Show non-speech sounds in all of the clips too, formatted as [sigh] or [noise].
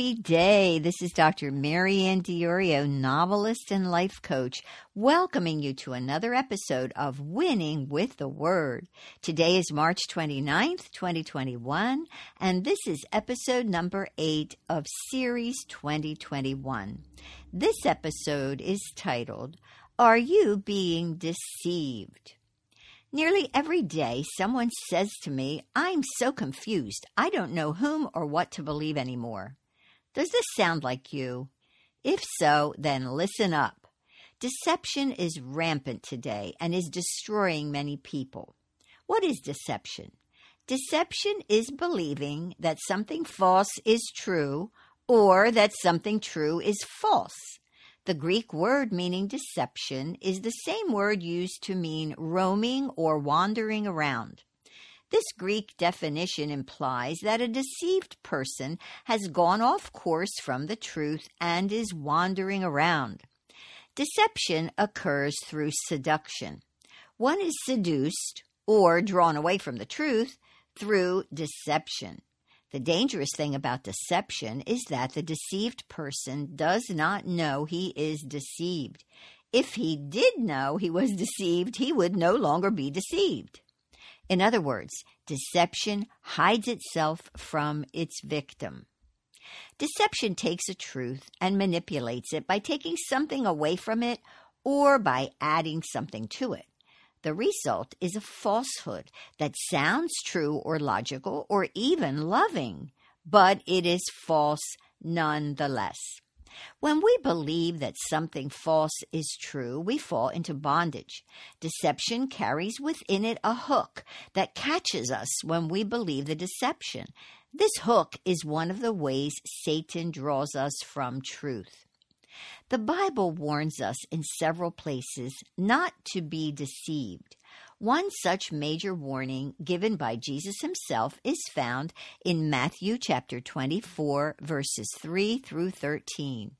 happy day. This is Dr. Marianne Diorio, novelist and life coach, welcoming you to another episode of Winning with the Word. Today is March 29th, 2021, and this is episode number 8 of Series 2021. This episode is titled, Are You Being Deceived? Nearly every day, someone says to me, I'm so confused. I don't know whom or what to believe anymore. Does this sound like you? If so, then listen up. Deception is rampant today and is destroying many people. What is deception? Deception is believing that something false is true or that something true is false. The Greek word meaning deception is the same word used to mean roaming or wandering around. This Greek definition implies that a deceived person has gone off course from the truth and is wandering around. Deception occurs through seduction. One is seduced or drawn away from the truth through deception. The dangerous thing about deception is that the deceived person does not know he is deceived. If he did know he was [laughs] deceived, he would no longer be deceived. In other words, deception hides itself from its victim. Deception takes a truth and manipulates it by taking something away from it or by adding something to it. The result is a falsehood that sounds true or logical or even loving, but it is false nonetheless. When we believe that something false is true, we fall into bondage. Deception carries within it a hook that catches us when we believe the deception. This hook is one of the ways Satan draws us from truth. The Bible warns us in several places not to be deceived. One such major warning given by Jesus himself is found in Matthew chapter 24 verses 3 through 13.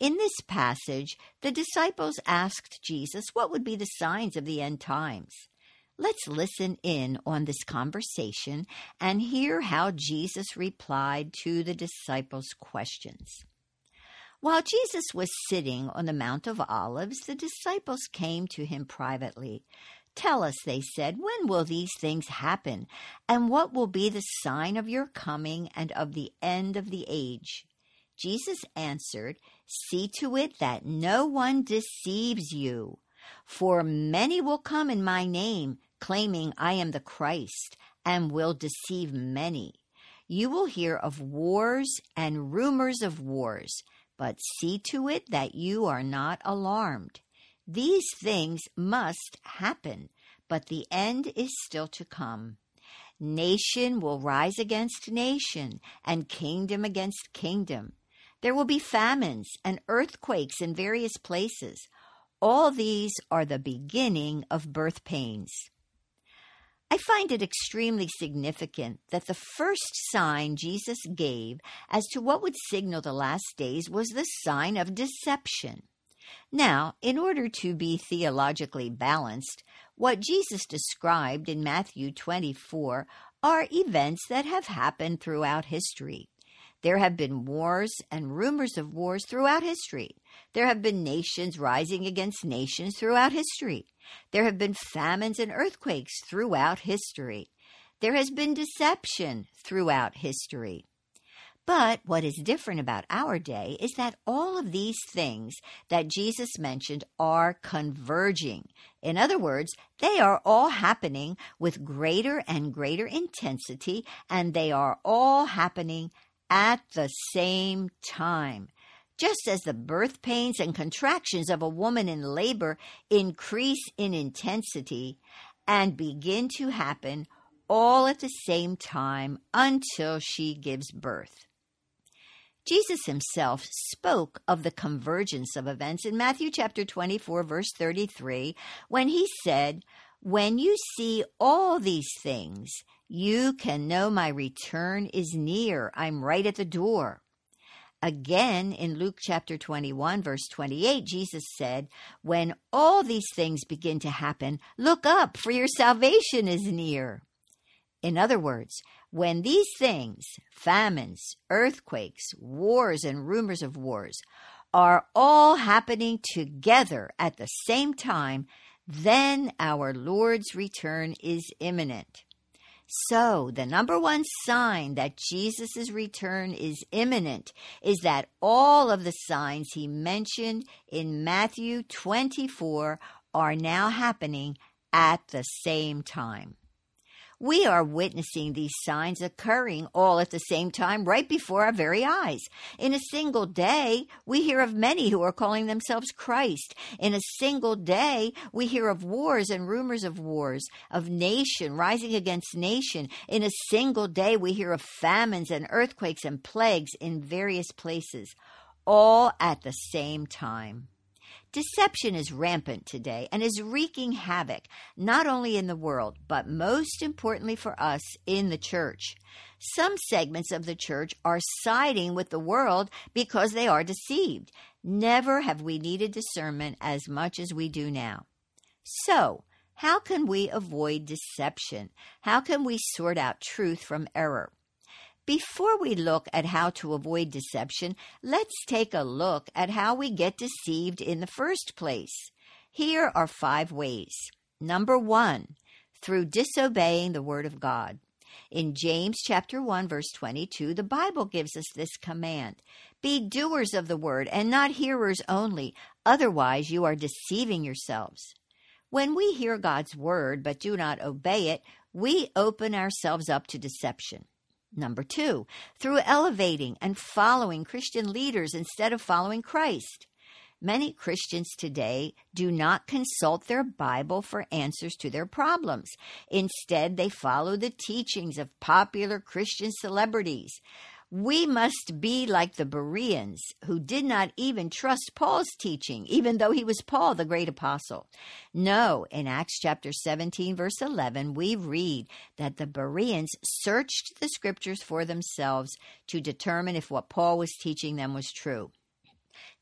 In this passage, the disciples asked Jesus what would be the signs of the end times. Let's listen in on this conversation and hear how Jesus replied to the disciples' questions. While Jesus was sitting on the Mount of Olives, the disciples came to him privately. Tell us, they said, when will these things happen? And what will be the sign of your coming and of the end of the age? Jesus answered, See to it that no one deceives you. For many will come in my name, claiming I am the Christ, and will deceive many. You will hear of wars and rumors of wars but see to it that you are not alarmed. These things must happen, but the end is still to come. Nation will rise against nation, and kingdom against kingdom. There will be famines and earthquakes in various places. All these are the beginning of birth pains. I find it extremely significant that the first sign Jesus gave as to what would signal the last days was the sign of deception. Now, in order to be theologically balanced, what Jesus described in Matthew 24 are events that have happened throughout history. There have been wars and rumors of wars throughout history. There have been nations rising against nations throughout history. There have been famines and earthquakes throughout history. There has been deception throughout history. But what is different about our day is that all of these things that Jesus mentioned are converging. In other words, they are all happening with greater and greater intensity, and they are all happening at the same time. Just as the birth pains and contractions of a woman in labor increase in intensity and begin to happen all at the same time until she gives birth. Jesus himself spoke of the convergence of events in Matthew chapter 24 verse 33 when he said, "When you see all these things, you can know my return is near. I'm right at the door." Again, in Luke chapter 21, verse 28, Jesus said, When all these things begin to happen, look up, for your salvation is near. In other words, when these things, famines, earthquakes, wars, and rumors of wars, are all happening together at the same time, then our Lord's return is imminent. So, the number one sign that Jesus' return is imminent is that all of the signs he mentioned in Matthew 24 are now happening at the same time. We are witnessing these signs occurring all at the same time right before our very eyes. In a single day, we hear of many who are calling themselves Christ. In a single day, we hear of wars and rumors of wars, of nation rising against nation. In a single day, we hear of famines and earthquakes and plagues in various places, all at the same time. Deception is rampant today and is wreaking havoc, not only in the world, but most importantly for us in the church. Some segments of the church are siding with the world because they are deceived. Never have we needed discernment as much as we do now. So, how can we avoid deception? How can we sort out truth from error? Before we look at how to avoid deception, let's take a look at how we get deceived in the first place. Here are five ways. Number one, through disobeying the Word of God. In James chapter 1 verse 22, the Bible gives us this command. Be doers of the word and not hearers only, otherwise you are deceiving yourselves. When we hear God's word but do not obey it, we open ourselves up to deception. Number two, through elevating and following Christian leaders instead of following Christ. Many Christians today do not consult their Bible for answers to their problems. Instead, they follow the teachings of popular Christian celebrities. We must be like the Bereans, who did not even trust Paul's teaching, even though he was Paul, the great apostle. No, in Acts chapter 17, verse 11, we read that the Bereans searched the scriptures for themselves to determine if what Paul was teaching them was true.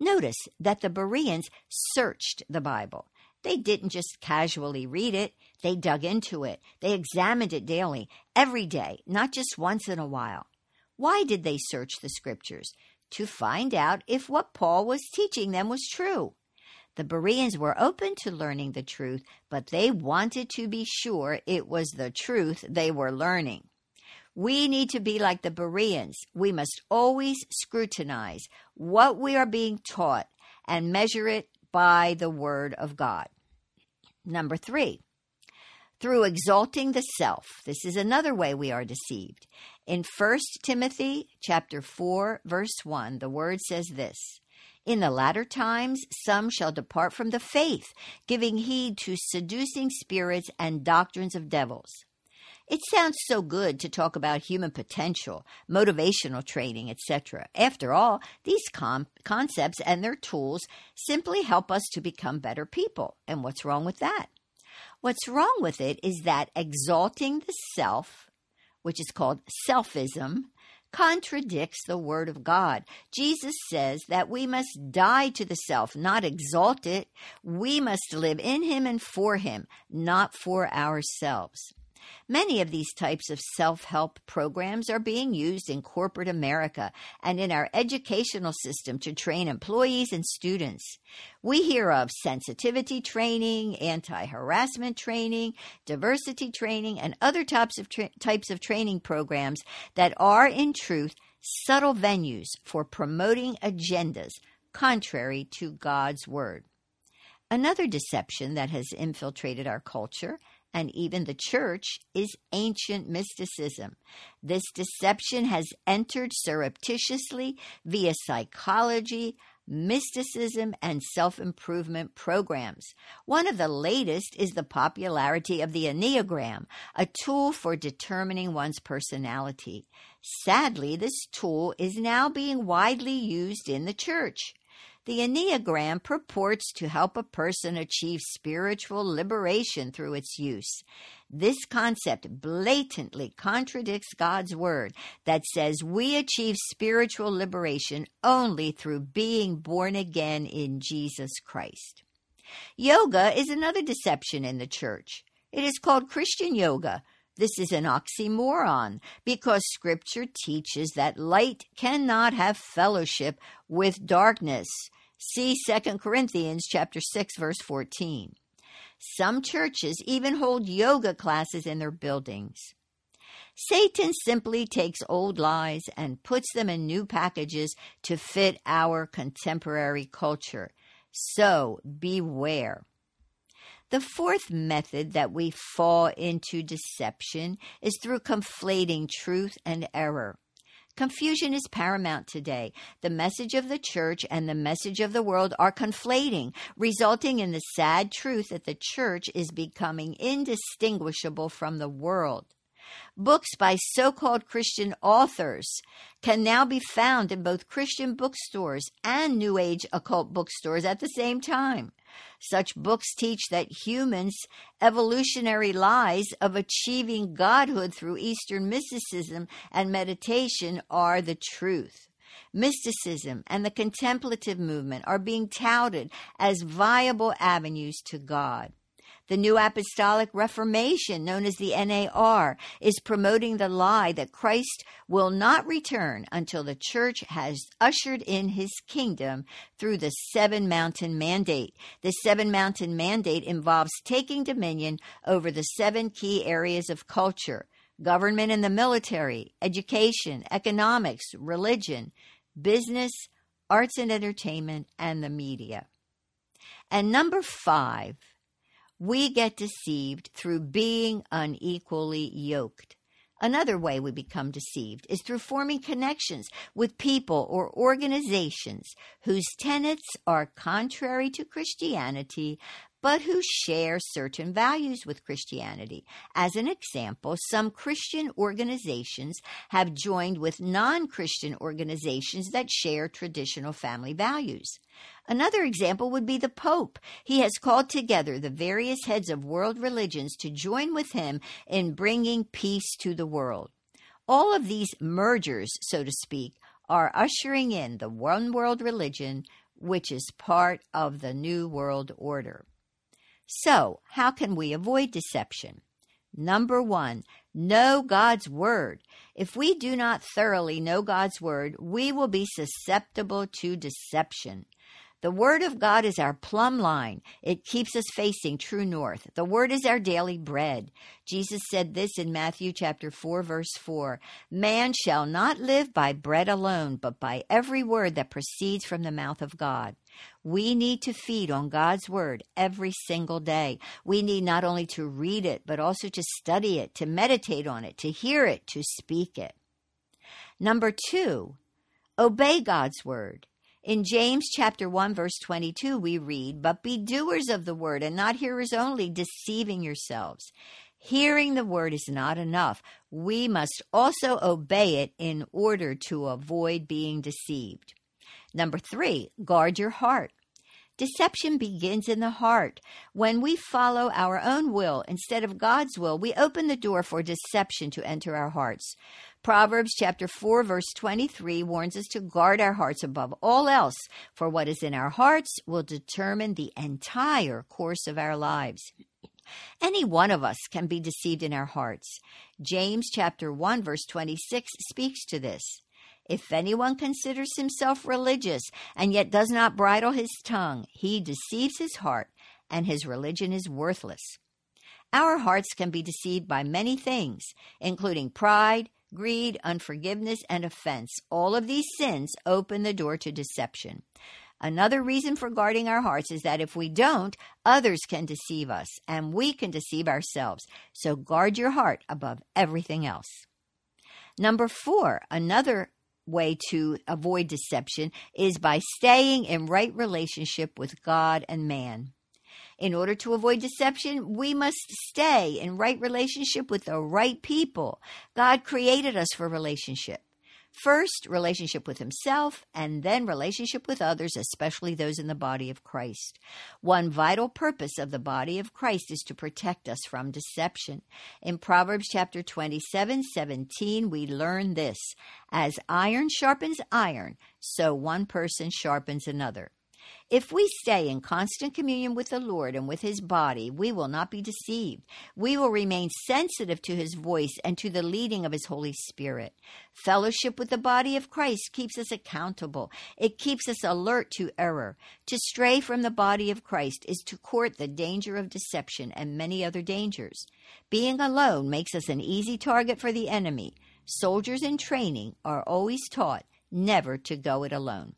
Notice that the Bereans searched the Bible. They didn't just casually read it, they dug into it. They examined it daily, every day, not just once in a while. Why did they search the scriptures? To find out if what Paul was teaching them was true. The Bereans were open to learning the truth, but they wanted to be sure it was the truth they were learning. We need to be like the Bereans. We must always scrutinize what we are being taught and measure it by the Word of God. Number three, through exalting the self. This is another way we are deceived. In 1 Timothy chapter 4 verse 1, the word says this: in the latter times, some shall depart from the faith, giving heed to seducing spirits and doctrines of devils. It sounds so good to talk about human potential, motivational training, etc. After all, these com- concepts and their tools simply help us to become better people. And what's wrong with that? What's wrong with it is that exalting the self, which is called selfism, contradicts the Word of God. Jesus says that we must die to the self, not exalt it. We must live in Him and for Him, not for ourselves. Many of these types of self help programs are being used in corporate America and in our educational system to train employees and students. We hear of sensitivity training, anti harassment training, diversity training, and other types of, tra- types of training programs that are, in truth, subtle venues for promoting agendas contrary to God's Word. Another deception that has infiltrated our culture and even the church is ancient mysticism. This deception has entered surreptitiously via psychology, mysticism, and self improvement programs. One of the latest is the popularity of the Enneagram, a tool for determining one's personality. Sadly, this tool is now being widely used in the church. The Enneagram purports to help a person achieve spiritual liberation through its use. This concept blatantly contradicts God's word that says we achieve spiritual liberation only through being born again in Jesus Christ. Yoga is another deception in the church. It is called Christian yoga. This is an oxymoron because scripture teaches that light cannot have fellowship with darkness. See 2 Corinthians chapter 6 verse 14. Some churches even hold yoga classes in their buildings. Satan simply takes old lies and puts them in new packages to fit our contemporary culture. So beware. The fourth method that we fall into deception is through conflating truth and error. Confusion is paramount today. The message of the church and the message of the world are conflating, resulting in the sad truth that the church is becoming indistinguishable from the world. Books by so called Christian authors can now be found in both Christian bookstores and New Age occult bookstores at the same time. Such books teach that humans' evolutionary lies of achieving godhood through Eastern mysticism and meditation are the truth. Mysticism and the contemplative movement are being touted as viable avenues to God. The New Apostolic Reformation, known as the NAR, is promoting the lie that Christ will not return until the church has ushered in his kingdom through the Seven Mountain Mandate. The Seven Mountain Mandate involves taking dominion over the seven key areas of culture government and the military, education, economics, religion, business, arts and entertainment, and the media. And number five, we get deceived through being unequally yoked. Another way we become deceived is through forming connections with people or organizations whose tenets are contrary to Christianity but who share certain values with Christianity. As an example, some Christian organizations have joined with non Christian organizations that share traditional family values. Another example would be the Pope. He has called together the various heads of world religions to join with him in bringing peace to the world. All of these mergers, so to speak, are ushering in the one world religion, which is part of the New World Order. So, how can we avoid deception? Number one, know God's Word. If we do not thoroughly know God's Word, we will be susceptible to deception. The Word of God is our plumb line. It keeps us facing true north. The Word is our daily bread. Jesus said this in Matthew chapter 4 verse 4. Man shall not live by bread alone, but by every word that proceeds from the mouth of God. We need to feed on God's Word every single day. We need not only to read it, but also to study it, to meditate on it, to hear it, to speak it. Number two, obey God's Word. In James chapter 1 verse 22 we read, "But be doers of the word and not hearers only, deceiving yourselves." Hearing the word is not enough. We must also obey it in order to avoid being deceived. Number 3, guard your heart. Deception begins in the heart. When we follow our own will instead of God's will, we open the door for deception to enter our hearts. Proverbs chapter 4 verse 23 warns us to guard our hearts above all else, for what is in our hearts will determine the entire course of our lives. Any one of us can be deceived in our hearts. James chapter 1 verse 26 speaks to this. If anyone considers himself religious and yet does not bridle his tongue, he deceives his heart, and his religion is worthless. Our hearts can be deceived by many things, including pride, greed, unforgiveness, and offense. All of these sins open the door to deception. Another reason for guarding our hearts is that if we don't, others can deceive us and we can deceive ourselves. So guard your heart above everything else. Number four, another way to avoid deception is by staying in right relationship with God and man. In order to avoid deception, we must stay in right relationship with the right people. God created us for relationship. First, relationship with himself, and then relationship with others, especially those in the body of Christ. One vital purpose of the body of Christ is to protect us from deception. In Proverbs chapter 27 17, we learn this As iron sharpens iron, so one person sharpens another. If we stay in constant communion with the Lord and with His body, we will not be deceived. We will remain sensitive to His voice and to the leading of His Holy Spirit. Fellowship with the body of Christ keeps us accountable. It keeps us alert to error. To stray from the body of Christ is to court the danger of deception and many other dangers. Being alone makes us an easy target for the enemy. Soldiers in training are always taught never to go it alone.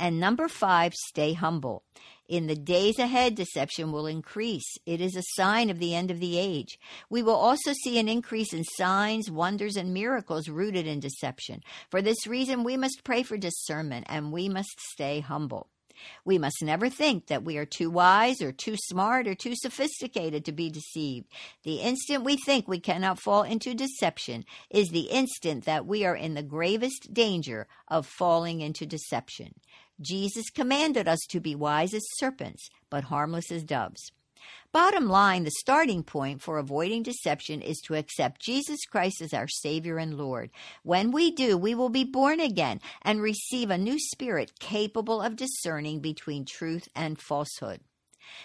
And number five, stay humble. In the days ahead, deception will increase. It is a sign of the end of the age. We will also see an increase in signs, wonders, and miracles rooted in deception. For this reason, we must pray for discernment and we must stay humble. We must never think that we are too wise or too smart or too sophisticated to be deceived. The instant we think we cannot fall into deception is the instant that we are in the gravest danger of falling into deception. Jesus commanded us to be wise as serpents, but harmless as doves. Bottom line, the starting point for avoiding deception is to accept Jesus Christ as our Savior and Lord. When we do, we will be born again and receive a new spirit capable of discerning between truth and falsehood.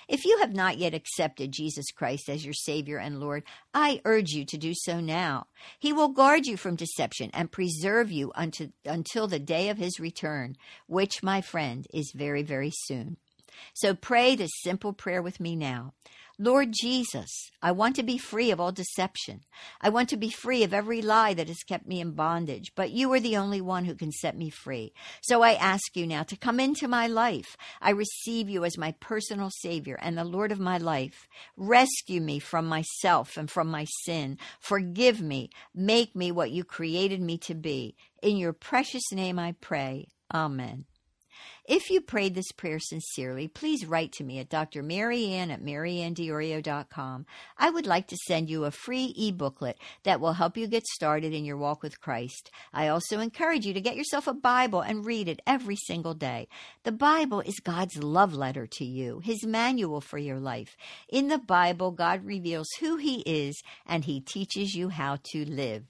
If you have not yet accepted Jesus Christ as your Savior and Lord, I urge you to do so now. He will guard you from deception and preserve you unto, until the day of His return, which, my friend, is very, very soon. So pray this simple prayer with me now. Lord Jesus, I want to be free of all deception. I want to be free of every lie that has kept me in bondage, but you are the only one who can set me free. So I ask you now to come into my life. I receive you as my personal Savior and the Lord of my life. Rescue me from myself and from my sin. Forgive me. Make me what you created me to be. In your precious name I pray. Amen. If you prayed this prayer sincerely, please write to me at Dr. Marianne at mariannediorio.com. I would like to send you a free e-booklet that will help you get started in your walk with Christ. I also encourage you to get yourself a Bible and read it every single day. The Bible is God's love letter to you, His manual for your life. In the Bible, God reveals who He is and He teaches you how to live.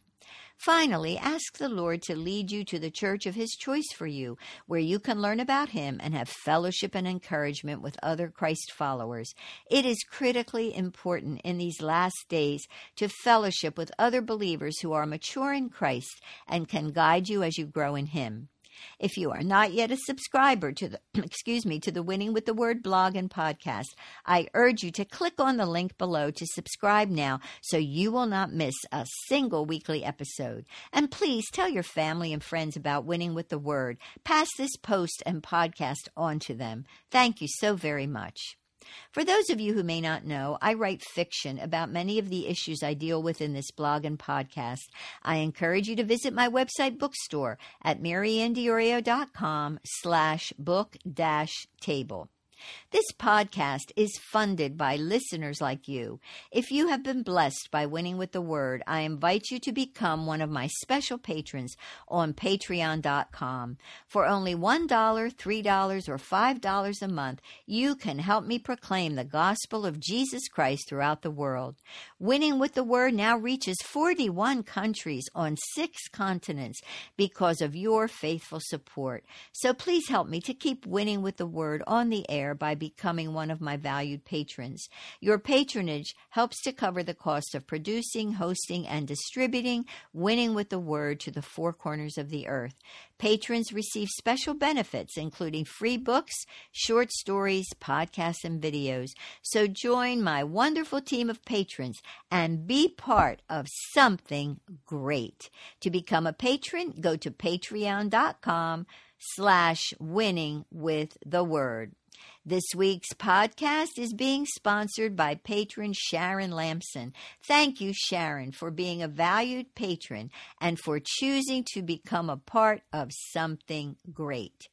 Finally, ask the Lord to lead you to the church of His choice for you, where you can learn about Him and have fellowship and encouragement with other Christ followers. It is critically important in these last days to fellowship with other believers who are mature in Christ and can guide you as you grow in Him. If you are not yet a subscriber to the [clears throat] excuse me to the Winning with the Word blog and podcast, I urge you to click on the link below to subscribe now so you will not miss a single weekly episode. And please tell your family and friends about Winning with the Word. Pass this post and podcast on to them. Thank you so very much. For those of you who may not know, I write fiction about many of the issues I deal with in this blog and podcast. I encourage you to visit my website bookstore at mariannediorio.com slash book dash table. This podcast is funded by listeners like you. If you have been blessed by winning with the word, I invite you to become one of my special patrons on patreon.com. For only $1, $3, or $5 a month, you can help me proclaim the gospel of Jesus Christ throughout the world. Winning with the word now reaches 41 countries on six continents because of your faithful support. So please help me to keep winning with the word on the air by becoming one of my valued patrons. Your patronage helps to cover the cost of producing, hosting, and distributing Winning with the Word to the four corners of the earth. Patrons receive special benefits, including free books, short stories, podcasts, and videos. So join my wonderful team of patrons and be part of something great. To become a patron, go to patreon.com slash winning with the word. This week's podcast is being sponsored by patron Sharon Lamson. Thank you, Sharon, for being a valued patron and for choosing to become a part of something great.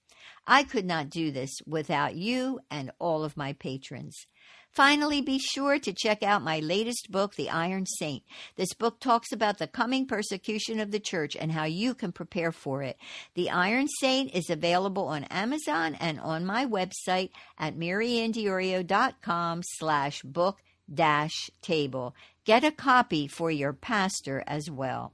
I could not do this without you and all of my patrons. Finally, be sure to check out my latest book, The Iron Saint. This book talks about the coming persecution of the church and how you can prepare for it. The Iron Saint is available on Amazon and on my website at mariannediorio.com slash book dash table. Get a copy for your pastor as well.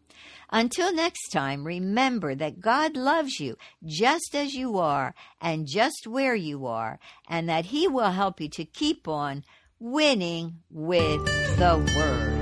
Until next time, remember that God loves you just as you are and just where you are, and that He will help you to keep on winning with the Word.